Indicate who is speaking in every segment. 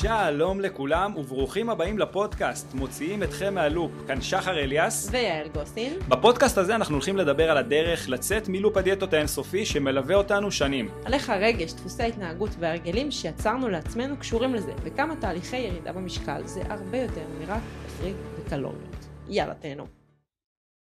Speaker 1: שלום לכולם וברוכים הבאים לפודקאסט, מוציאים אתכם מהלופ. כאן שחר אליאס.
Speaker 2: ויעל גוסין.
Speaker 1: בפודקאסט הזה אנחנו הולכים לדבר על הדרך לצאת מלופ הדיאטות האינסופי שמלווה אותנו שנים.
Speaker 2: על איך הרגש, דפוסי ההתנהגות והרגלים שיצרנו לעצמנו קשורים לזה, וכמה תהליכי ירידה במשקל זה הרבה יותר מרק תפריט וקלוריות. יאללה תהנו.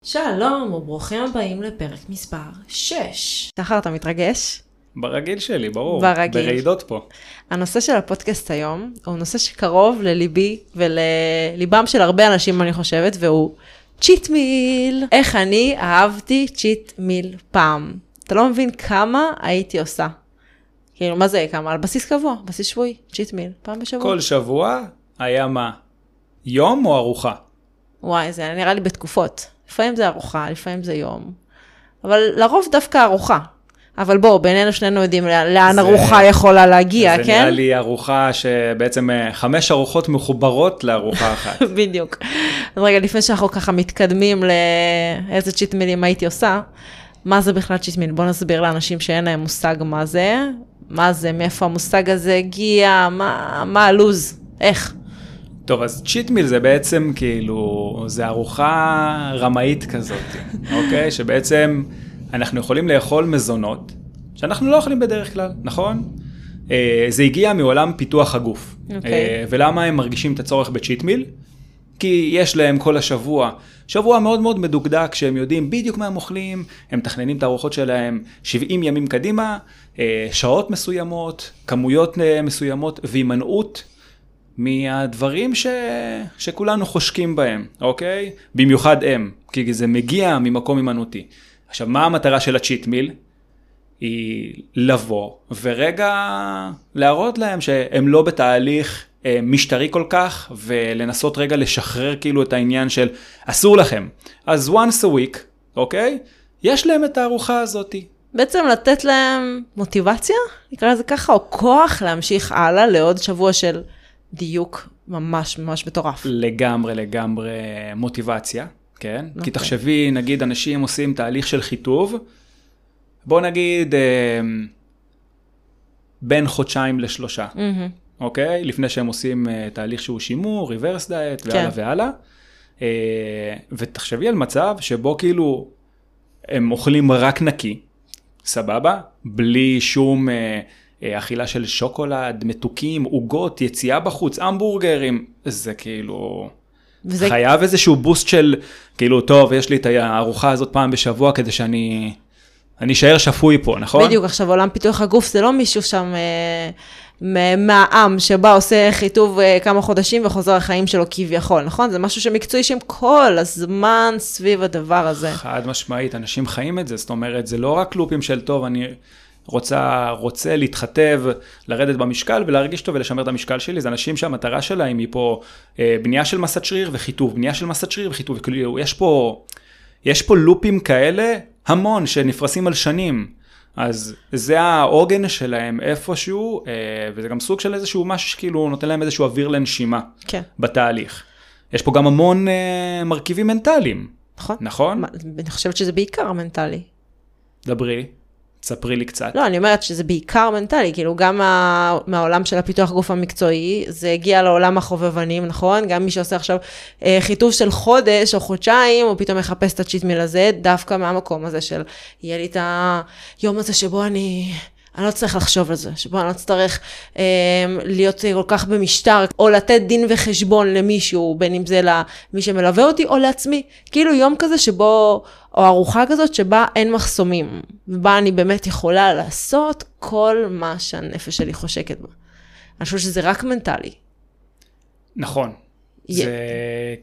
Speaker 2: שלום וברוכים הבאים לפרק מספר 6. שחר אתה מתרגש?
Speaker 1: ברגיל שלי, ברור.
Speaker 2: ברגיל.
Speaker 1: ברעידות פה.
Speaker 2: הנושא של הפודקאסט היום הוא נושא שקרוב לליבי ולליבם של הרבה אנשים אני חושבת והוא cheat meal. איך אני אהבתי cheat meal פעם. אתה לא מבין כמה הייתי עושה. כאילו מה זה כמה? על בסיס קבוע, בסיס שבועי, cheat meal, פעם בשבוע.
Speaker 1: כל שבוע היה מה? יום או ארוחה?
Speaker 2: וואי, זה נראה לי בתקופות. לפעמים זה ארוחה, לפעמים זה יום. אבל לרוב דווקא ארוחה. אבל בואו, בינינו שנינו יודעים לאן
Speaker 1: זה-
Speaker 2: ארוחה יכולה להגיע,
Speaker 1: זה
Speaker 2: כן?
Speaker 1: נראה לי ארוחה שבעצם אה, חמש ארוחות מחוברות לארוחה אחת.
Speaker 2: בדיוק. אז רגע, לפני שאנחנו ככה מתקדמים לאיזה cheat meal ים הייתי עושה, מה זה בכלל cheat meal? בואו נסביר לאנשים שאין להם מושג מה זה, מה זה, מאיפה המושג הזה הגיע, מה, מה הלו"ז, איך.
Speaker 1: טוב, אז cheat meal זה בעצם כאילו, זה ארוחה רמאית כזאת, אוקיי? שבעצם אנחנו יכולים לאכול מזונות שאנחנו לא אוכלים בדרך כלל, נכון? אה, זה הגיע מעולם פיתוח הגוף.
Speaker 2: אוקיי.
Speaker 1: אה, ולמה הם מרגישים את הצורך בצ'יט מיל? כי יש להם כל השבוע, שבוע מאוד מאוד מדוקדק, שהם יודעים בדיוק מה הם אוכלים, הם מתכננים את הארוחות שלהם 70 ימים קדימה, אה, שעות מסוימות, כמויות מסוימות והימנעות מהדברים ש... שכולנו חושקים בהם, אוקיי? במיוחד הם, כי זה מגיע ממקום הימנעותי. עכשיו, מה המטרה של הצ'יט מיל? היא לבוא ורגע להראות להם שהם לא בתהליך אה, משטרי כל כך, ולנסות רגע לשחרר כאילו את העניין של אסור לכם. אז once a week, אוקיי? יש להם את הארוחה הזאתי.
Speaker 2: בעצם לתת להם מוטיבציה, נקרא לזה ככה, או כוח להמשיך הלאה לעוד שבוע של דיוק ממש ממש מטורף.
Speaker 1: לגמרי לגמרי מוטיבציה, כן? Okay. כי
Speaker 2: אוקיי.
Speaker 1: תחשבי, נגיד אנשים עושים תהליך של חיטוב, בוא נגיד אה, בין חודשיים לשלושה. אוקיי? לפני שהם עושים אה, תהליך שהוא שימור, ריברס דיאט
Speaker 2: כן.
Speaker 1: והלאה והלאה. אה, ותחשבי על מצב שבו כאילו הם אוכלים רק נקי, סבבה? בלי שום אה, אה, אכילה של שוקולד, מתוקים, עוגות, יציאה בחוץ, המבורגרים, זה כאילו...
Speaker 2: וזה
Speaker 1: חייב איזשהו בוסט של כאילו טוב יש לי את הארוחה הזאת פעם בשבוע כדי שאני אני אשאר שפוי פה נכון?
Speaker 2: בדיוק, עכשיו עולם פיתוח הגוף זה לא מישהו שם אה, מהעם שבא עושה חיטוב אה, כמה חודשים וחוזר לחיים שלו כביכול, נכון? זה משהו שמקצועי שהם כל הזמן סביב הדבר הזה.
Speaker 1: חד משמעית אנשים חיים את זה זאת אומרת זה לא רק לופים של טוב אני רוצה רוצה להתחתב לרדת במשקל ולהרגיש טוב ולשמר את המשקל שלי זה אנשים שהמטרה שלהם היא פה אה, בנייה של מסת שריר וחיטוב בנייה של מסת שריר וחיטוב כאילו יש פה יש פה לופים כאלה המון שנפרסים על שנים. אז זה העוגן שלהם איפשהו, אה, וזה גם סוג של איזשהו משהו שכאילו נותן להם איזשהו אוויר לנשימה
Speaker 2: כן,
Speaker 1: בתהליך. יש פה גם המון אה, מרכיבים מנטליים,
Speaker 2: נכון?
Speaker 1: נכון?
Speaker 2: מה, אני חושבת שזה בעיקר מנטלי.
Speaker 1: דברי, תספרי לי קצת.
Speaker 2: לא, אני אומרת שזה בעיקר מנטלי, כאילו גם מה, מהעולם של הפיתוח גוף המקצועי, זה הגיע לעולם החובבנים, נכון? גם מי שעושה עכשיו אה, חיטוב של חודש או חודשיים, הוא פתאום מחפש את הצ'יט מיל הזה, דווקא מהמקום הזה של, יהיה לי את היום הזה שבו אני... אני לא צריך לחשוב על זה, שבו אני לא אצטרך אה, להיות כל כך במשטר, או לתת דין וחשבון למישהו, בין אם זה למי שמלווה אותי או לעצמי. כאילו יום כזה שבו, או ארוחה כזאת שבה אין מחסומים, ובה אני באמת יכולה לעשות כל מה שהנפש שלי חושקת בה. אני חושבת שזה רק מנטלי.
Speaker 1: נכון.
Speaker 2: יה-
Speaker 1: זה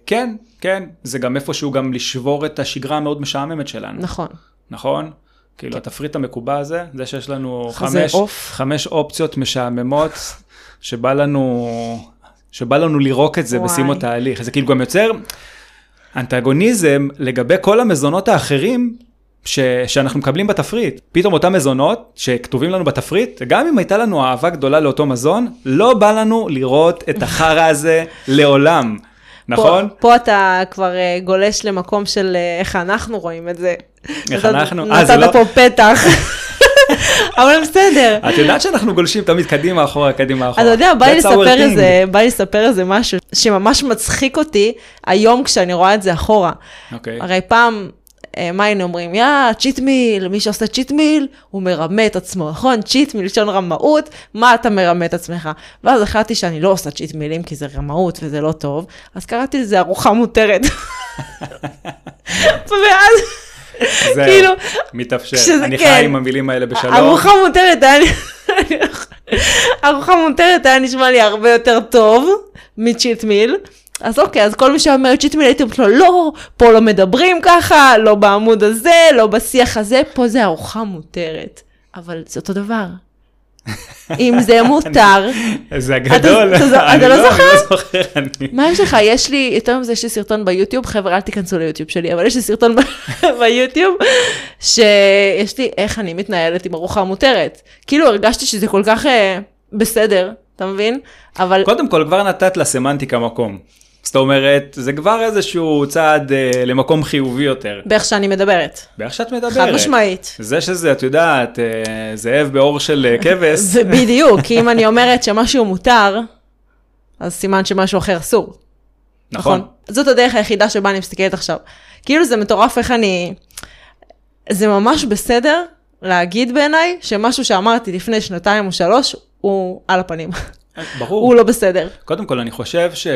Speaker 1: כן, כן, זה גם איפשהו גם לשבור את השגרה המאוד משעממת שלנו,
Speaker 2: נכון.
Speaker 1: נכון? כאילו התפריט המקובע הזה, זה שיש לנו חמש. חמש אופציות משעממות, שבא לנו, שבא לנו לירוק את זה. בסיום התהליך, זה כאילו גם יוצר אנטגוניזם לגבי כל המזונות האחרים ש, שאנחנו מקבלים בתפריט. פתאום אותם מזונות שכתובים לנו בתפריט, גם אם הייתה לנו אהבה גדולה לאותו מזון, לא בא לנו לראות את החרא הזה לעולם, נכון?
Speaker 2: פה, פה אתה כבר אה, גולש למקום של אה, איך אנחנו רואים את זה.
Speaker 1: איך אנחנו? אה,
Speaker 2: נתת
Speaker 1: לא-
Speaker 2: פה פתח. אבל בסדר.
Speaker 1: את יודעת שאנחנו גולשים תמיד קדימה אחורה, קדימה אחורה.
Speaker 2: אתה יודע, בא לי לספר. איזה, בא לי לספר איזה משהו שממש מצחיק אותי היום כשאני רואה את זה אחורה.
Speaker 1: אוקיי.
Speaker 2: הרי פעם, אה, מה היינו אומרים? יא, cheat meal, מי שעושה cheat meal, הוא מרמה את עצמו, נכון? cheat מלשון רמאות, מה אתה מרמה את עצמך? ואז החלטתי שאני לא עושה cheat meal ים, כי זה רמאות וזה לא טוב, אז קראתי לזה ארוחה מותרת. ואז,
Speaker 1: זהו,
Speaker 2: כאילו,
Speaker 1: מתאפשר.
Speaker 2: כשזה-
Speaker 1: אני
Speaker 2: כן.
Speaker 1: חי עם המילים האלה בשלום.
Speaker 2: ארוחה מותרת היה. ארוחה מותרת היה נשמע לי הרבה יותר טוב מצ'יט מיל. אז אוקיי, אז כל מי שאומר צ'יט מיל הייתי אומרת לו, לא, פה לא מדברים ככה, לא בעמוד הזה, לא בשיח הזה, פה זה ארוחה מותרת. אבל זה אותו דבר. אם זה מותר,
Speaker 1: זה גדול.
Speaker 2: אתה לא זוכר?
Speaker 1: לא זוכר.
Speaker 2: מה יש לך? יש לי, יותר מזה, יש לי סרטון ביוטיוב, חבר'ה, אל תיכנסו ליוטיוב שלי, אבל יש לי סרטון ביוטיוב, שיש לי איך אני מתנהלת עם ארוחה מותרת. כאילו הרגשתי שזה כל כך אה, בסדר, אתה מבין? אבל
Speaker 1: קודם כל, כבר נתת לסמנטיקה מקום. זאת אומרת, זה כבר איזשהו צעד אה, למקום חיובי יותר.
Speaker 2: באיך שאני מדברת.
Speaker 1: באיך שאת מדברת.
Speaker 2: חד משמעית.
Speaker 1: זה שזה, את יודעת, אה, זאב בעור של אה, כבש.
Speaker 2: זה בדיוק, כי אם אני אומרת שמשהו מותר, אז סימן שמשהו אחר אסור.
Speaker 1: נכון.
Speaker 2: זאת הדרך היחידה שבה אני מסתכלת עכשיו. כאילו זה מטורף איך אני... זה ממש בסדר להגיד בעיניי שמשהו שאמרתי לפני שנתיים או שלוש הוא על הפנים.
Speaker 1: ברור.
Speaker 2: הוא לא בסדר.
Speaker 1: קודם כל, אני חושב ש...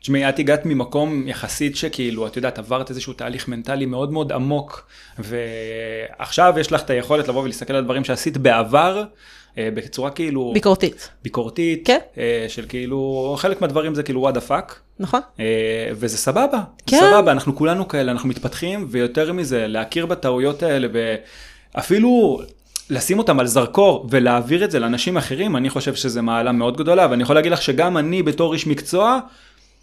Speaker 1: תשמעי, את הגעת ממקום יחסית שכאילו, את יודעת, עברת איזשהו תהליך מנטלי מאוד מאוד עמוק, ועכשיו יש לך את היכולת לבוא ולהסתכל על דברים שעשית בעבר, אה, בצורה כאילו
Speaker 2: ביקורתית,
Speaker 1: ביקורתית,
Speaker 2: כן.
Speaker 1: אה, של כאילו, חלק מהדברים זה כאילו what the fuck,
Speaker 2: נכון?
Speaker 1: אה, וזה סבבה,
Speaker 2: כן.
Speaker 1: סבבה, אנחנו כולנו כאלה, אנחנו מתפתחים, ויותר מזה, להכיר בטעויות האלה, אפילו לשים אותם על זרקור ולהעביר את זה לאנשים אחרים, אני חושב שזה מעלה מאוד גדולה, ואני יכול להגיד לך שגם אני בתור איש מקצוע,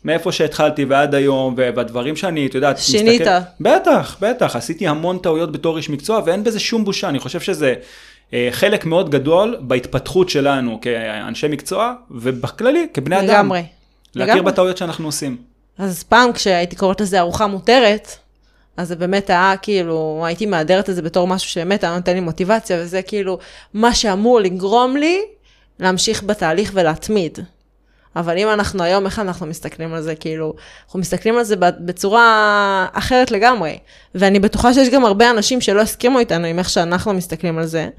Speaker 1: מאיפה שהתחלתי ועד היום, ובדברים שאני, את יודעת,
Speaker 2: שינית.
Speaker 1: בטח, בטח, עשיתי המון טעויות בתור איש מקצוע, ואין בזה שום בושה, אני חושב שזה אה, חלק מאוד גדול בהתפתחות שלנו כאנשי מקצוע, ובכללי, כבני אדם.
Speaker 2: לגמרי.
Speaker 1: להכיר
Speaker 2: לגמרי.
Speaker 1: בטעויות שאנחנו עושים.
Speaker 2: אז פעם כשהייתי קוראת לזה ארוחה מותרת, אז זה באמת היה כאילו, הייתי מהדרת את זה בתור משהו שבאמת היה נותן לי מוטיבציה, וזה כאילו מה שאמור לגרום לי להמשיך בתהליך ולהתמיד. אבל אם אנחנו היום, איך אנחנו מסתכלים על זה? כאילו, אנחנו מסתכלים על זה בצורה אחרת לגמרי. ואני בטוחה שיש גם הרבה אנשים שלא הסכימו איתנו עם איך שאנחנו מסתכלים על זה.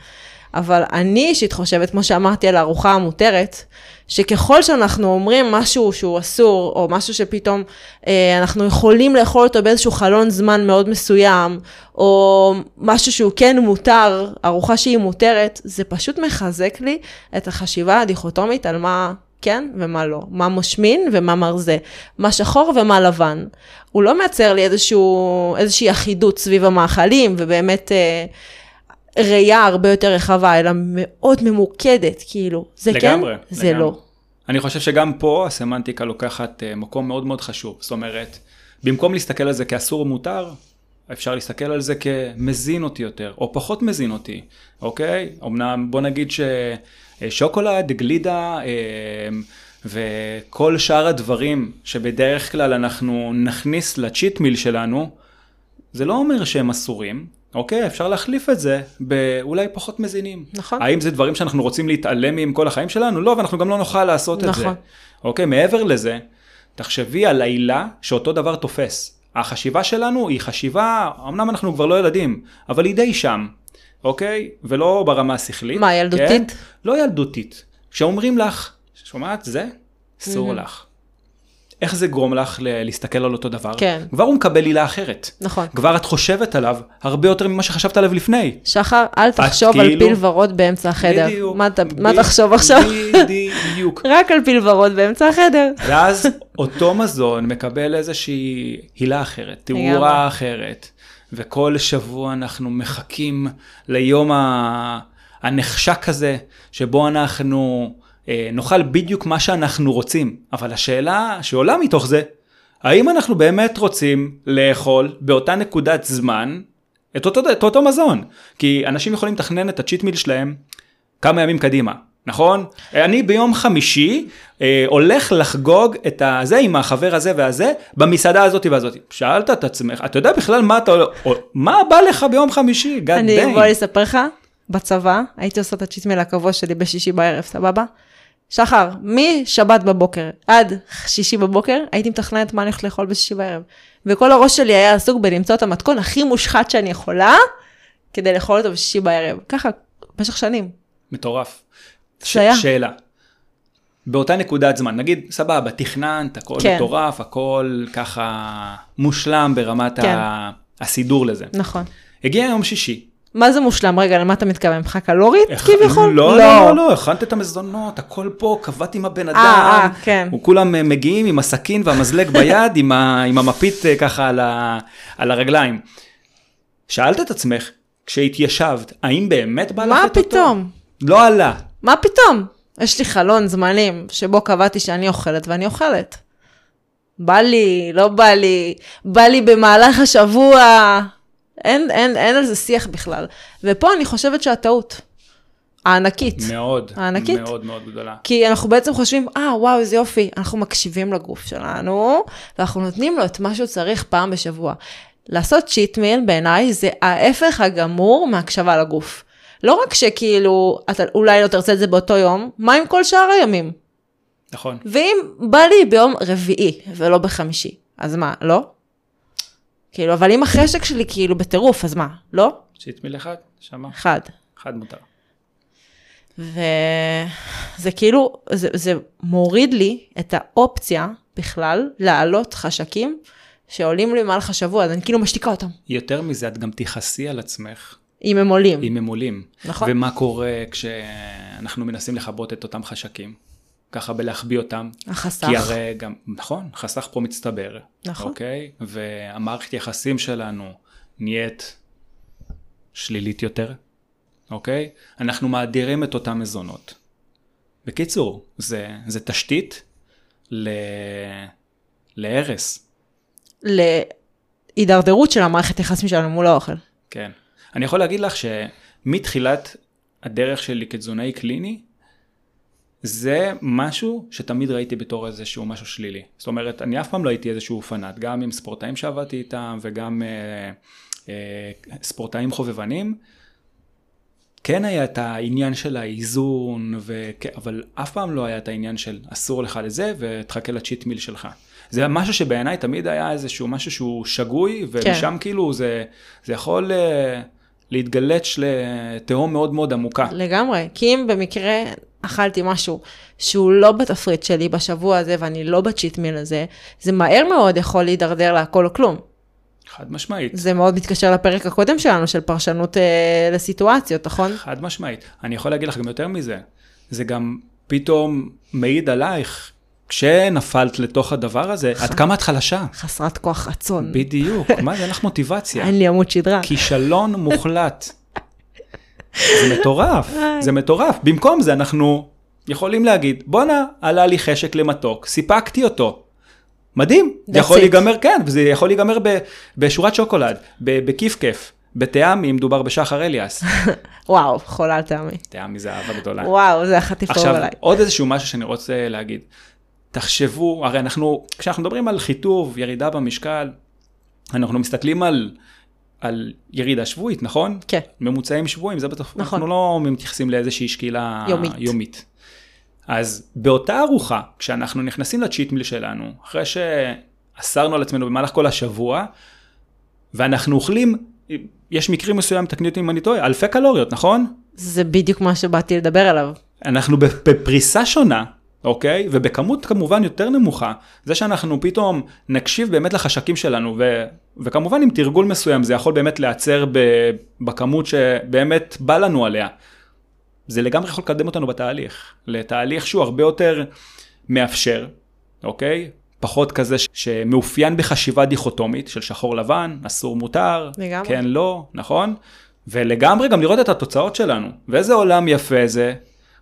Speaker 2: אבל אני אישית חושבת, כמו שאמרתי על הארוחה המותרת, שככל שאנחנו אומרים משהו שהוא אסור, או משהו שפתאום אה, אנחנו יכולים לאכול אותו באיזשהו חלון זמן מאוד מסוים, או משהו שהוא כן מותר, ארוחה שהיא מותרת, זה פשוט מחזק לי את החשיבה הדיכוטומית על מה כן ומה לא, מה משמין ומה מרזה, מה שחור ומה לבן. הוא לא מייצר לי איזשהו, איזושהי אחידות סביב המאכלים, ובאמת... אה, ראייה הרבה יותר רחבה, אלא מאוד ממוקדת, כאילו, זה
Speaker 1: לגמרי,
Speaker 2: כן, זה
Speaker 1: לגמרי.
Speaker 2: לא.
Speaker 1: אני חושב שגם פה הסמנטיקה לוקחת אה, מקום מאוד מאוד חשוב. זאת אומרת, במקום להסתכל על זה כאסור ומותר, אפשר להסתכל על זה כמזין אותי יותר, או פחות מזין אותי, אוקיי? אמנם בוא נגיד ששוקולד, גלידה, אה, וכל שאר הדברים שבדרך כלל אנחנו נכניס לצ'יט מיל שלנו, זה לא אומר שהם אסורים, אוקיי? אפשר להחליף את זה באולי פחות מזינים.
Speaker 2: נכון.
Speaker 1: האם זה דברים שאנחנו רוצים להתעלם מהם כל החיים שלנו? לא, ואנחנו גם לא נוכל לעשות את זה.
Speaker 2: נכון.
Speaker 1: אוקיי? מעבר לזה, תחשבי על העילה שאותו דבר תופס. החשיבה שלנו היא חשיבה, אמנם אנחנו כבר לא ילדים, אבל היא די שם, אוקיי? ולא ברמה השכלית.
Speaker 2: מה, ילדותית?
Speaker 1: כן? לא ילדותית. כשאומרים לך, שומעת זה? אסור לך. איך זה גורם לך ל- להסתכל על אותו דבר?
Speaker 2: כן.
Speaker 1: כבר הוא מקבל עילה אחרת.
Speaker 2: נכון.
Speaker 1: כבר את חושבת עליו הרבה יותר ממה שחשבת עליו לפני.
Speaker 2: שחר, אל תחשוב על
Speaker 1: כאילו-
Speaker 2: פיל ורוד באמצע החדר.
Speaker 1: בדיוק.
Speaker 2: מה מה
Speaker 1: ב-
Speaker 2: תחשוב עכשיו?
Speaker 1: בדיוק.
Speaker 2: רק על פיל ורוד באמצע החדר.
Speaker 1: ואז אותו מזון מקבל איזושהי הילה אחרת. תאורה אחרת, וכל שבוע אנחנו מחכים ליום הנחשק הזה, שבו אנחנו אה, נאכל בדיוק מה שאנחנו רוצים. אבל השאלה שעולה מתוך זה, האם אנחנו באמת רוצים לאכול באותה נקודת זמן את אותו, את אותו מזון? כי אנשים יכולים לתכנן את הצ'יט מיל שלהם כמה ימים קדימה, נכון? אני ביום חמישי אה, הולך לחגוג את הזה עם החבר הזה והזה במסעדה הזאת והזאת. שאלת את עצמך, אתה יודע בכלל מה אתה, או, מה בא לך ביום חמישי? God
Speaker 2: אני,
Speaker 1: damn.
Speaker 2: בוא אני אספר לך, בצבא, הייתי עושה את הצ'יטמיל הקבוע שלי בשישי בערב, סבבה? שחר, משבת בבוקר עד שישי בבוקר, הייתי מתכננת מה אני הולכת לאכול בשישי בערב. וכל הראש שלי היה עסוק בלמצוא את המתכון הכי מושחת שאני יכולה, כדי לאכול אותו בשישי בערב. ככה, במשך שנים.
Speaker 1: מטורף. ש-. שאלה. באותה נקודת זמן, נגיד, סבבה, תכננת, הכל
Speaker 2: כן.
Speaker 1: מטורף, הכל ככה מושלם ברמת
Speaker 2: כן.
Speaker 1: ה- הסידור לזה.
Speaker 2: נכון.
Speaker 1: הגיע יום שישי.
Speaker 2: מה זה מושלם? רגע, למה אתה מתכוון? מבחינה קלורית
Speaker 1: הכ-
Speaker 2: כביכול?
Speaker 1: לא, לא, לא, לא, הכנת את המזונות, הכל פה, קבעתי עם הבן אדם.
Speaker 2: אה, כן.
Speaker 1: הוא כולם אה, מגיעים עם הסכין והמזלג ביד, עם, ה, עם המפית אה, ככה על, ה, על הרגליים. שאלת את עצמך, כשהתיישבת, האם באמת בא לך
Speaker 2: מה
Speaker 1: את אותו?
Speaker 2: פתאום?
Speaker 1: לא עלה.
Speaker 2: פתאום? יש לי חלון זמנים שבו קבעתי שאני אוכלת ואני אוכלת. בא לי, לא בא לי, בא לי במהלך השבוע. אין, אין, אין על זה שיח בכלל. ופה אני חושבת שהטעות. הענקית.
Speaker 1: מאוד,
Speaker 2: הענקית.
Speaker 1: מאוד מאוד גדולה.
Speaker 2: כי אנחנו בעצם חושבים, אה, וואו, איזה יופי, אנחנו מקשיבים לגוף שלנו, ואנחנו נותנים לו את מה שהוא צריך פעם בשבוע. לעשות צ'יט מיל בעיניי זה ההפך הגמור מהקשבה לגוף. לא רק שכאילו, אתה אולי לא תרצה את זה באותו יום, מה עם כל שאר הימים?
Speaker 1: נכון.
Speaker 2: ואם בא לי ביום רביעי ולא בחמישי, אז מה, לא? כאילו, אבל אם החשק שלי כאילו בטירוף, אז מה, לא?
Speaker 1: שיטמיל אחד, שמע,
Speaker 2: אחד.
Speaker 1: אחד מותר.
Speaker 2: וזה כאילו, זה, זה מוריד לי את האופציה בכלל להעלות חשקים שעולים לי במהלך השבוע, אז אני כאילו משתיקה אותם,
Speaker 1: יותר מזה, את גם תכעסי על עצמך
Speaker 2: אם הם עולים.
Speaker 1: אם הם עולים.
Speaker 2: נכון.
Speaker 1: ומה קורה כשאנחנו מנסים לכבות את אותם חשקים? ככה בלהחביא אותם.
Speaker 2: החסך.
Speaker 1: כי הרי גם, נכון, חסך פה מצטבר.
Speaker 2: נכון.
Speaker 1: אוקיי? והמערכת יחסים שלנו נהיית שלילית יותר, אוקיי? אנחנו מאדירים את אותם מזונות. בקיצור, זה, זה תשתית ל... להרס.
Speaker 2: להידרדרות של המערכת יחסים שלנו מול האוכל.
Speaker 1: כן. אני יכול להגיד לך שמתחילת הדרך שלי כתזונאי קליני, זה משהו שתמיד ראיתי בתור איזשהו משהו שלילי. זאת אומרת, אני אף פעם לא הייתי איזשהו פנאט, גם עם ספורטאים שעבדתי איתם וגם אה, אה, ספורטאים חובבנים. כן היה את העניין של האיזון, וכ... אבל אף פעם לא היה את העניין של אסור לך לזה ותחכה לצ'יט מיל שלך. זה משהו שבעיניי תמיד היה איזשהו משהו שהוא שגוי, ומשם כן. כאילו זה, זה יכול uh, להתגלץ' לתהום מאוד מאוד עמוקה.
Speaker 2: לגמרי, כי אם במקרה אכלתי משהו שהוא לא בתפריט שלי בשבוע הזה ואני לא בצ'יט מיל הזה, זה מהר מאוד יכול להידרדר להכל או כלום.
Speaker 1: חד משמעית.
Speaker 2: זה מאוד מתקשר לפרק הקודם שלנו של פרשנות אה, לסיטואציות, נכון?
Speaker 1: חד משמעית. אני יכול להגיד לך גם יותר מזה, זה גם פתאום מעיד עלייך, כשנפלת לתוך הדבר הזה, עד כמה את חלשה.
Speaker 2: חסרת כוח רצון.
Speaker 1: בדיוק, מה זה, אין לך מוטיבציה.
Speaker 2: אין לי עמוד שדרה.
Speaker 1: כישלון מוחלט. זה מטורף, זה מטורף. במקום זה אנחנו יכולים להגיד, בואנה, עלה לי חשק למתוק, סיפקתי אותו. מדהים, זה יכול. להיגמר, כן, וזה יכול להיגמר בשורת שוקולד, ב- בכיף כיף, בתיאם, אם מדובר בשחר אליאס.
Speaker 2: וואו, חולה על טעמי.
Speaker 1: תיאמי זה אהבה גדולה.
Speaker 2: וואו, זה החטיף אהוב
Speaker 1: עכשיו,
Speaker 2: עליי.
Speaker 1: עוד איזשהו משהו שאני רוצה להגיד. תחשבו, הרי אנחנו, כשאנחנו מדברים על חיטוב, ירידה במשקל, אנחנו מסתכלים על, על ירידה שבועית, נכון?
Speaker 2: כן.
Speaker 1: ממוצעים שבועיים, זה בטח,
Speaker 2: נכון.
Speaker 1: אנחנו לא מתייחסים לאיזושהי שקילה
Speaker 2: יומית.
Speaker 1: יומית. אז באותה ארוחה, כשאנחנו נכנסים לצ'יט מיל שלנו, אחרי שאסרנו על עצמנו במהלך כל השבוע, ואנחנו אוכלים, יש מקרים מסוים, תקני אותי אם אני טועה, אלפי קלוריות, נכון?
Speaker 2: זה בדיוק מה שבאתי לדבר עליו.
Speaker 1: אנחנו בפריסה שונה, אוקיי? ובכמות כמובן יותר נמוכה. זה שאנחנו פתאום נקשיב באמת לחשקים שלנו, ו, וכמובן עם תרגול מסוים זה יכול באמת להיעצר ב- בכמות שבאמת בא לנו עליה. זה לגמרי יכול לקדם אותנו בתהליך, לתהליך שהוא הרבה יותר מאפשר, אוקיי? פחות כזה ש- שמאופיין בחשיבה דיכוטומית של שחור לבן, אסור מותר,
Speaker 2: לגמרי.
Speaker 1: כן לא, נכון? ולגמרי גם לראות את התוצאות שלנו. ואיזה עולם יפה זה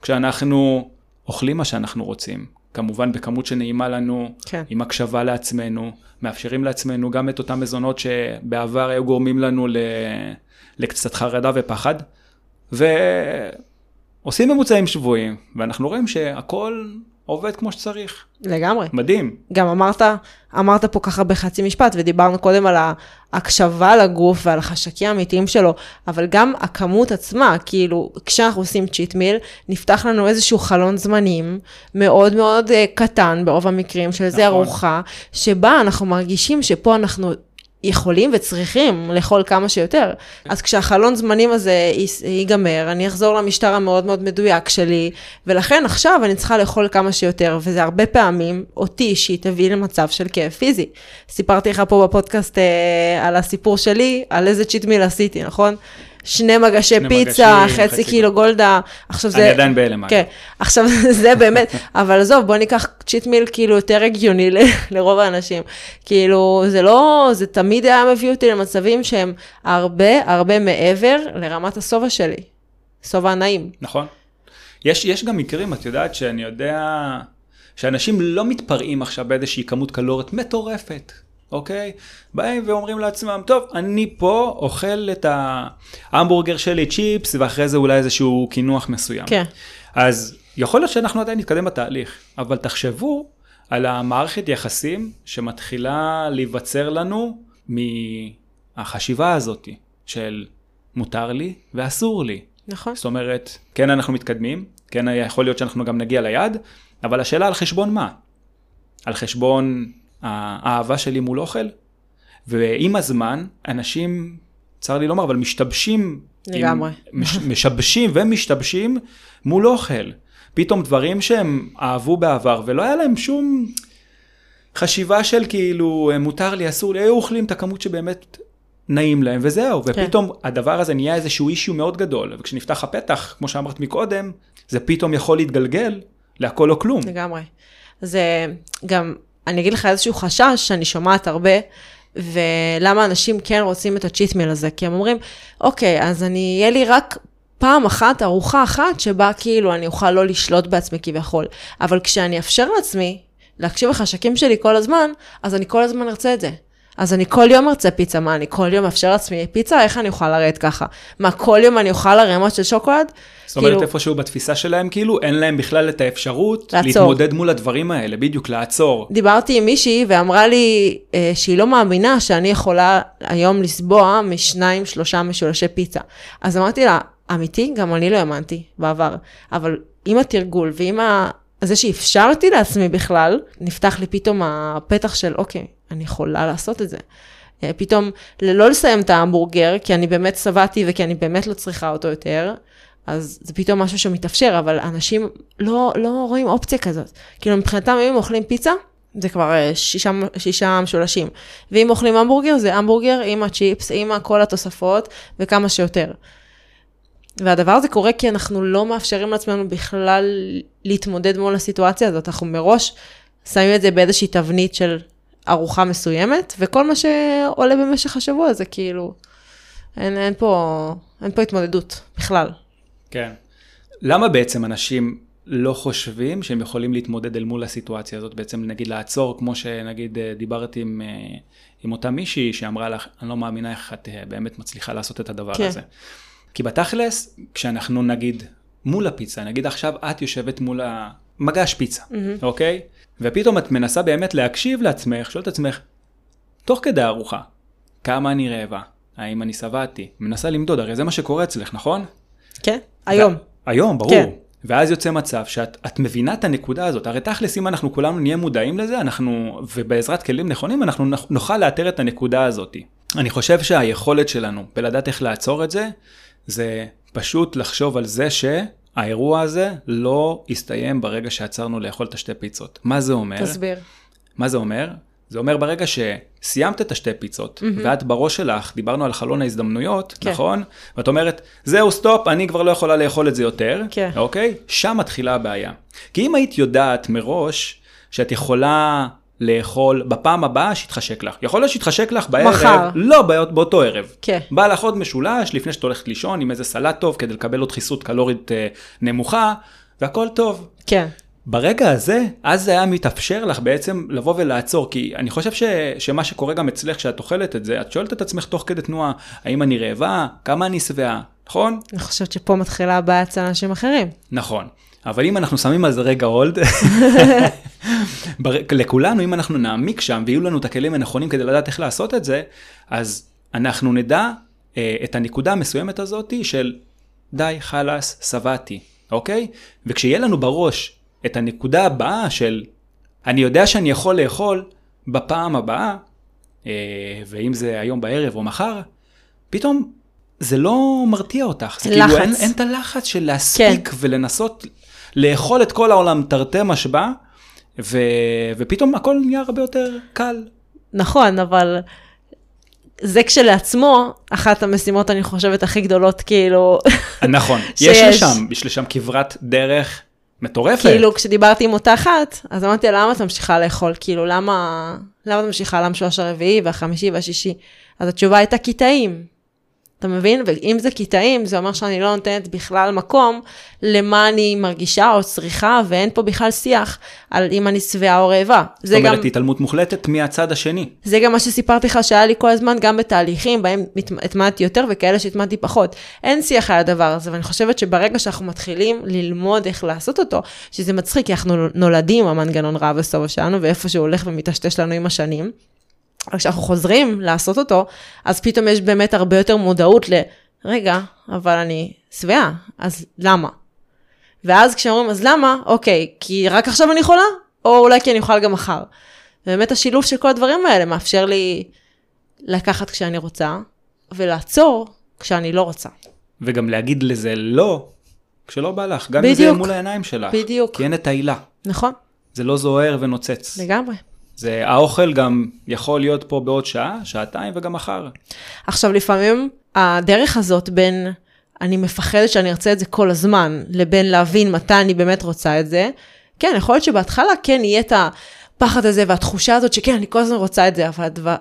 Speaker 1: כשאנחנו אוכלים מה שאנחנו רוצים. כמובן בכמות שנעימה לנו,
Speaker 2: כן.
Speaker 1: עם הקשבה לעצמנו, מאפשרים לעצמנו גם את אותם מזונות שבעבר היו גורמים לנו ל... לקצת חרדה ופחד. ועושים ממוצעים שבויים, ואנחנו רואים שהכל עובד כמו שצריך.
Speaker 2: לגמרי.
Speaker 1: מדהים.
Speaker 2: גם אמרת, אמרת פה ככה בחצי משפט, ודיברנו קודם על ההקשבה לגוף ועל החשקים האמיתיים שלו, אבל גם הכמות עצמה, כאילו, כשאנחנו עושים צ'יט מיל, נפתח לנו איזשהו חלון זמנים מאוד מאוד uh, קטן ברוב המקרים של איזה
Speaker 1: נכון.
Speaker 2: ארוחה, שבה אנחנו מרגישים שפה אנחנו יכולים וצריכים לאכול כמה שיותר. אז כשהחלון זמנים הזה ייגמר, אני אחזור למשטר המאוד מאוד מדויק שלי, ולכן עכשיו אני צריכה לאכול כמה שיותר, וזה הרבה פעמים אותי אישית הביא למצב של כאב פיזי. סיפרתי לך פה בפודקאסט אה, על הסיפור שלי, על איזה צ'יט מיל עשיתי, נכון? שני מגשי
Speaker 1: שני
Speaker 2: פיצה,
Speaker 1: מגשים,
Speaker 2: חצי
Speaker 1: חצי
Speaker 2: קילו גולדה. עכשיו זה...
Speaker 1: אני עדיין בהלם.
Speaker 2: כן, עכשיו זה באמת, אבל עזוב, בוא ניקח צ'יט מיל כאילו יותר הגיוני ל- לרוב האנשים. כאילו, זה לא, זה תמיד היה מביא אותי למצבים שהם הרבה הרבה מעבר לרמת השובע שלי. שובע הנעים.
Speaker 1: נכון. יש, יש גם מקרים, את יודעת, שאני יודע שאנשים לא מתפרעים עכשיו באיזושהי כמות קלוריות מטורפת, אוקיי? באים ואומרים לעצמם, טוב, אני פה אוכל את ההמבורגר שלי צ'יפס, ואחרי זה אולי איזשהו קינוח מסוים.
Speaker 2: כן.
Speaker 1: אז יכול להיות שאנחנו עדיין נתקדם בתהליך, אבל תחשבו על המערכת יחסים שמתחילה להיווצר לנו מהחשיבה הזאת של מותר לי ואסור לי.
Speaker 2: נכון.
Speaker 1: זאת אומרת, כן אנחנו מתקדמים, כן יכול להיות שאנחנו גם נגיע ליעד, אבל השאלה על חשבון מה? על חשבון האהבה שלי מול אוכל? ועם הזמן, אנשים, צר לי לומר, אבל משתבשים.
Speaker 2: לגמרי.
Speaker 1: עם, מש, משבשים ומשתבשים מול אוכל. פתאום דברים שהם אהבו בעבר ולא היה להם שום חשיבה של כאילו מותר לי, אסור לי, היו אוכלים את הכמות שבאמת נעים להם וזהו,
Speaker 2: כן.
Speaker 1: ופתאום הדבר הזה נהיה איזשהו אישיו מאוד גדול, וכשנפתח הפתח, כמו שאמרת מקודם, זה פתאום יכול להתגלגל להכל או כלום.
Speaker 2: לגמרי. זה גם, אני אגיד לך איזשהו חשש שאני שומעת הרבה, ולמה אנשים כן רוצים את הצ'יט מיל הזה, כי הם אומרים, אוקיי, אז אני, יהיה לי רק פעם אחת, ארוחה אחת, שבה כאילו אני אוכל לא לשלוט בעצמי כביכול. אבל כשאני אאפשר לעצמי להקשיב לחשקים שלי כל הזמן, אז אני כל הזמן ארצה את זה. אז אני כל יום ארצה פיצה, מה, אני כל יום אאפשר לעצמי פיצה? איך אני אוכל לרדת ככה? מה, כל יום אני אוכל ערימות של שוקולד?
Speaker 1: זאת אומרת,
Speaker 2: כאילו-
Speaker 1: איפשהו בתפיסה שלהם, כאילו, אין להם בכלל את האפשרות
Speaker 2: לעצור.
Speaker 1: להתמודד מול הדברים האלה, בדיוק, לעצור.
Speaker 2: דיברתי עם מישהי ואמרה לי אה, שהיא לא מאמינה שאני יכולה היום לסבוע משניים, שלושה משולשי פיצה. אז אמרתי לה, אמיתי? גם אני לא האמנתי בעבר. אבל עם התרגול ועם ה... זה שאפשרתי לעצמי בכלל, נפתח לי פתאום הפתח של, אוקיי, אני יכולה לעשות את זה. אה, פתאום, לא לסיים את ההמבורגר, כי אני באמת שבעתי וכי אני באמת לא צריכה אותו יותר, אז זה פתאום משהו שמתאפשר, אבל אנשים לא, לא רואים אופציה כזאת. כאילו מבחינתם אם הם אוכלים פיצה, זה כבר אה, שישה, שישה משולשים. ואם אוכלים המבורגר, זה המבורגר עם הצ'יפס, עם כל התוספות, וכמה שיותר. והדבר הזה קורה כי אנחנו לא מאפשרים לעצמנו בכלל להתמודד מול הסיטואציה הזאת. אנחנו מראש שמים את זה באיזושהי תבנית של ארוחה מסוימת, וכל מה שעולה במשך השבוע זה כאילו, אין, אין, פה, אין פה התמודדות בכלל.
Speaker 1: כן. למה בעצם אנשים לא חושבים שהם יכולים להתמודד אל מול הסיטואציה הזאת, בעצם נגיד לעצור, כמו שנגיד אה, דיברתי עם, אה, עם אותה מישהי שאמרה לך, אני לא מאמינה איך את אה, באמת מצליחה לעשות את הדבר
Speaker 2: כן.
Speaker 1: הזה. כי בתכלס, כשאנחנו נגיד מול הפיצה, נגיד עכשיו את יושבת מול המגש פיצה, אוקיי? ופתאום את מנסה באמת להקשיב לעצמך, שואלת את עצמך, תוך כדי הארוחה, כמה אני רעבה? האם אני שבעתי? מנסה למדוד, הרי זה מה שקורה אצלך, נכון?
Speaker 2: כן? היום.
Speaker 1: ו- היום, ברור.
Speaker 2: כן.
Speaker 1: ואז יוצא מצב שאת את מבינה את הנקודה הזאת. הרי תכלס, אם אנחנו כולנו נהיה מודעים לזה, אנחנו, ובעזרת כלים נכונים, אנחנו נוכל לאתר את הנקודה הזאת. אני חושב שהיכולת שלנו בלדעת איך לעצור את זה, זה פשוט לחשוב על זה שהאירוע הזה לא יסתיים ברגע שעצרנו לאכול את השתי פיצות. מה זה אומר?
Speaker 2: תסביר.
Speaker 1: מה זה אומר? זה אומר ברגע שסיימת את השתי פיצות, mm-hmm. ואת בראש שלך, דיברנו על חלון ההזדמנויות,
Speaker 2: כן.
Speaker 1: נכון? ואת אומרת, זהו, stop, אני כבר לא יכולה לאכול את זה יותר,
Speaker 2: כן.
Speaker 1: אוקיי? שם מתחילה הבעיה. כי אם היית יודעת מראש שאת יכולה לאכול בפעם הבאה שיתחשק לך. יכול להיות שיתחשק לך בערב,
Speaker 2: מחר.
Speaker 1: לא בא- באותו ערב.
Speaker 2: כן.
Speaker 1: בא לך עוד משולש לפני שאת הולכת לישון עם איזה סלט טוב כדי לקבל עוד דחיסות קלורית אה, נמוכה, והכל טוב.
Speaker 2: כן.
Speaker 1: ברגע הזה, אז זה היה מתאפשר לך בעצם לבוא ולעצור, כי אני חושב ש, שמה שקורה גם אצלך כשאת אוכלת את זה, את שואלת את עצמך תוך כדי תנועה, האם אני רעבה, כמה אני שבעה, נכון?
Speaker 2: אני חושבת שפה מתחילה הבעיה אצל אנשים אחרים.
Speaker 1: נכון. אבל אם אנחנו שמים על זה רגע הולד, לכולנו, אם אנחנו נעמיק שם ויהיו לנו את הכלים הנכונים כדי לדעת איך לעשות את זה, אז אנחנו נדע אה, את הנקודה המסוימת הזאת של די, חלאס, שבעתי, אוקיי? וכשיהיה לנו בראש את הנקודה הבאה של אני יודע שאני יכול לאכול בפעם הבאה, אה, ואם זה היום בערב או מחר, פתאום זה לא מרתיע אותך. זה
Speaker 2: לחץ.
Speaker 1: כאילו אין, אין את הלחץ של להספיק כן. ולנסות לאכול את כל העולם תרתי משמע, ו... ופתאום הכל נהיה הרבה יותר קל.
Speaker 2: נכון, אבל זה כשלעצמו, אחת המשימות, אני חושבת, הכי גדולות, כאילו,
Speaker 1: נכון, יש
Speaker 2: שיש.
Speaker 1: לשם, יש לשם כברת דרך מטורפת.
Speaker 2: כאילו, כשדיברתי עם אותה אחת, אז אמרתי לה, למה את ממשיכה לאכול? כאילו, למה, למה את ממשיכה למשולש הרביעי והחמישי והשישי? אז התשובה הייתה קטעים. אתה מבין? ואם זה קטעים, זה אומר שאני לא נותנת בכלל מקום למה אני מרגישה או צריכה, ואין פה בכלל שיח על אם אני שבעה או רעבה.
Speaker 1: זאת
Speaker 2: זה גם...
Speaker 1: אומרת, התעלמות מוחלטת מהצד השני.
Speaker 2: זה גם מה שסיפרתי לך שהיה לי כל הזמן, גם בתהליכים בהם התמדתי יותר וכאלה שהתמדתי פחות. אין שיח על הדבר הזה, ואני חושבת שברגע שאנחנו מתחילים ללמוד איך לעשות אותו, שזה מצחיק, כי אנחנו נולדים המנגנון רע וסובה שלנו, ואיפה שהוא הולך ומטשטש לנו עם השנים. כשאנחנו חוזרים לעשות אותו, אז פתאום יש באמת הרבה יותר מודעות ל, רגע, אבל אני שבעה, אז למה? ואז כשאומרים, אז למה? אוקיי, כי רק עכשיו אני חולה? או אולי כי אני אוכל גם מחר. באמת השילוב של כל הדברים האלה מאפשר לי לקחת כשאני רוצה, ולעצור כשאני לא רוצה.
Speaker 1: וגם להגיד לזה לא, כשלא בא לך, גם אם זה
Speaker 2: בדיוק.
Speaker 1: מול העיניים שלך.
Speaker 2: בדיוק.
Speaker 1: כי אין את העילה.
Speaker 2: נכון?
Speaker 1: זה לא זוהר ונוצץ.
Speaker 2: לגמרי.
Speaker 1: זה, האוכל גם יכול להיות פה בעוד שעה, שעתיים וגם מחר.
Speaker 2: עכשיו, לפעמים הדרך הזאת בין אני מפחדת שאני ארצה את זה כל הזמן, לבין להבין מתי אני באמת רוצה את זה, כן, יכול להיות שבהתחלה כן יהיה את הפחד הזה והתחושה הזאת שכן, אני כל הזמן רוצה את זה, אבל הדבר,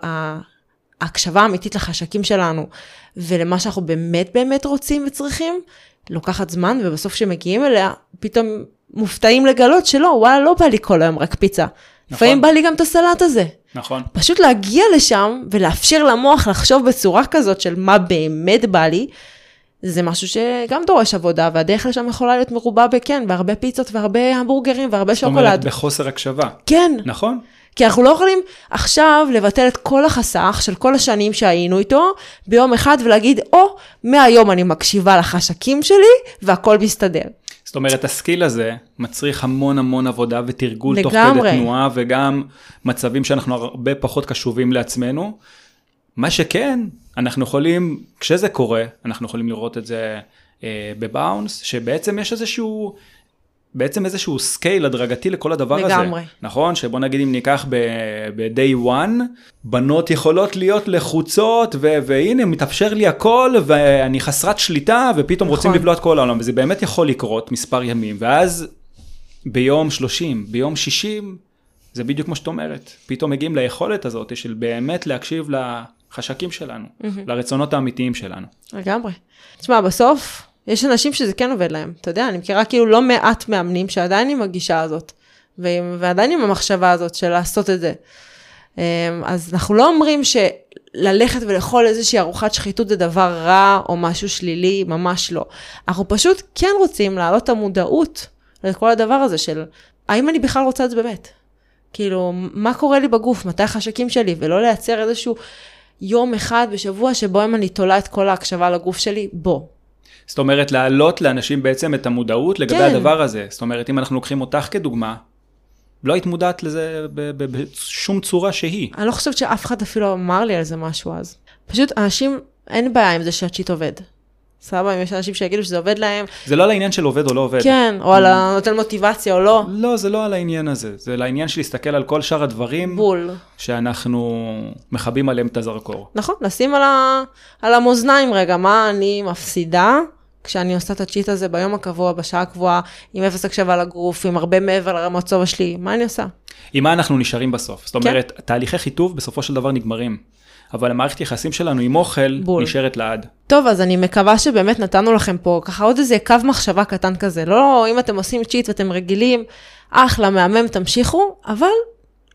Speaker 2: ההקשבה האמיתית לחשקים שלנו ולמה שאנחנו באמת באמת רוצים וצריכים, לוקחת זמן, ובסוף כשמגיעים אליה, פתאום מופתעים לגלות שלא, וואלה, לא בא לי כל היום רק פיצה. לפעמים בא לי גם את הסלט הזה.
Speaker 1: נכון.
Speaker 2: פשוט להגיע לשם ולאפשר למוח לחשוב בצורה כזאת של מה באמת בא לי, זה משהו שגם דורש עבודה, והדרך לשם יכולה להיות מרובה בכן, בהרבה פיצות והרבה המבורגרים והרבה
Speaker 1: זאת אומרת,
Speaker 2: שוקולד.
Speaker 1: בחוסר הקשבה.
Speaker 2: כן,
Speaker 1: נכון?
Speaker 2: כי אנחנו לא יכולים עכשיו לבטל את כל החסך של כל השנים שהיינו איתו ביום אחד ולהגיד, או, מהיום אני מקשיבה לחשקים שלי והכל מסתדר.
Speaker 1: זאת אומרת, הסקיל הזה מצריך המון המון עבודה ותרגול תוך
Speaker 2: לגמרי.
Speaker 1: כדי תנועה, וגם מצבים שאנחנו הרבה פחות קשובים לעצמנו. מה שכן, אנחנו יכולים, כשזה קורה, אנחנו יכולים לראות את זה אה, בבאונס, שבעצם יש איזשהו, בעצם איזשהו scale הדרגתי לכל הדבר הזה.
Speaker 2: לגמרי.
Speaker 1: נכון? שבוא נגיד אם ניקח ב-day one, בנות יכולות להיות לחוצות, ו- והנה מתאפשר לי הכל, ואני חסרת שליטה, ופתאום רוצים
Speaker 2: נכון.
Speaker 1: לבלוע את כל העולם, וזה באמת יכול לקרות מספר ימים, ואז ביום 30, ביום 60, זה בדיוק כמו שאת אומרת, פתאום מגיעים ליכולת הזאת של באמת להקשיב לחשקים שלנו, לרצונות האמיתיים שלנו.
Speaker 2: לגמרי. תשמע, בסוף, יש אנשים שזה כן עובד להם. אתה יודע, אני מכירה כאילו לא מעט מאמנים שעדיין עם הגישה הזאת, ועדיין עם המחשבה הזאת של לעשות את זה. אמ, אז אנחנו לא אומרים שללכת ולאכול איזושהי ארוחת שחיתות זה דבר רע או משהו שלילי, ממש לא. אנחנו פשוט כן רוצים להעלות את המודעות לכל הדבר הזה של האם אני בכלל רוצה את זה באמת. כאילו, מה קורה לי בגוף, מתי החשקים שלי, ולא לייצר איזשהו יום אחד בשבוע שבו אם אני תולה את כל ההקשבה לגוף שלי, בוא.
Speaker 1: זאת אומרת, להעלות לאנשים בעצם את המודעות לגבי
Speaker 2: כן.
Speaker 1: הדבר הזה. זאת אומרת, אם אנחנו לוקחים אותך כדוגמה, לא היית מודעת לזה בשום צורה שהיא.
Speaker 2: אני לא חושבת שאף אחד אפילו אמר לי על זה משהו אז. פשוט אנשים, אין בעיה עם זה שהצ'יט עובד. סבבה, אם יש אנשים שיגידו שזה עובד להם,
Speaker 1: זה לא על העניין של עובד או לא עובד.
Speaker 2: כן, או על הנותן מוטיבציה או לא,
Speaker 1: לא, זה לא על העניין הזה, זה על העניין של להסתכל על כל שאר הדברים
Speaker 2: בול.
Speaker 1: שאנחנו מכבים עליהם את הזרקור.
Speaker 2: נכון, לשים על, ה... על המאזניים רגע, מה אני מפסידה כשאני עושה את הצ'יט הזה ביום הקבוע, בשעה הקבועה, עם אפס הקשבה לגוף, עם הרבה מעבר לרמות סובה שלי, מה אני עושה?
Speaker 1: עם מה אנחנו נשארים בסוף? זאת
Speaker 2: כן.
Speaker 1: אומרת, תהליכי חיטוב בסופו של דבר נגמרים, אבל המערכת יחסים שלנו עם אוכל
Speaker 2: בול.
Speaker 1: נשארת לעד.
Speaker 2: טוב, אז אני מקווה שבאמת נתנו לכם פה ככה עוד איזה קו מחשבה קטן כזה. לא, אם אתם עושים צ'יט ואתם רגילים, אחלה, מהמם, תמשיכו, אבל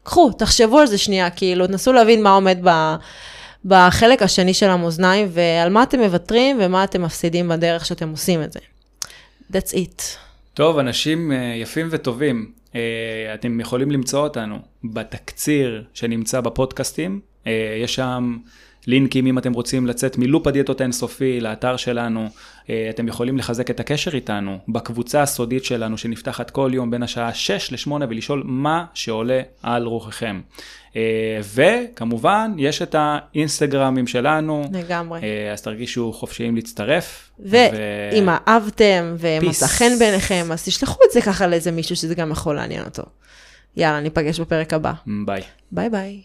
Speaker 2: קחו, תחשבו על זה שנייה, כאילו, תנסו להבין מה עומד ב... בחלק השני של המאזניים, ועל מה אתם מוותרים ומה אתם מפסידים בדרך שאתם עושים את זה. That's it.
Speaker 1: טוב, אנשים אה, יפים וטובים, אה, אתם יכולים למצוא אותנו בתקציר שנמצא בפודקאסטים, אה, יש שם לינקים אם אתם רוצים לצאת מלופ הדיאטות האינסופי לאתר שלנו, אתם יכולים לחזק את הקשר איתנו בקבוצה הסודית שלנו שנפתחת כל יום בין השעה 6 ל-8 ולשאול מה שעולה על רוחכם. וכמובן, יש את האינסטגרמים שלנו.
Speaker 2: לגמרי.
Speaker 1: אז תרגישו חופשיים להצטרף.
Speaker 2: ואם ו... אהבתם ומצא חן בעיניכם, אז תשלחו את זה ככה לאיזה מישהו שזה גם יכול לעניין אותו. יאללה, ניפגש בפרק הבא.
Speaker 1: ביי.
Speaker 2: ביי ביי.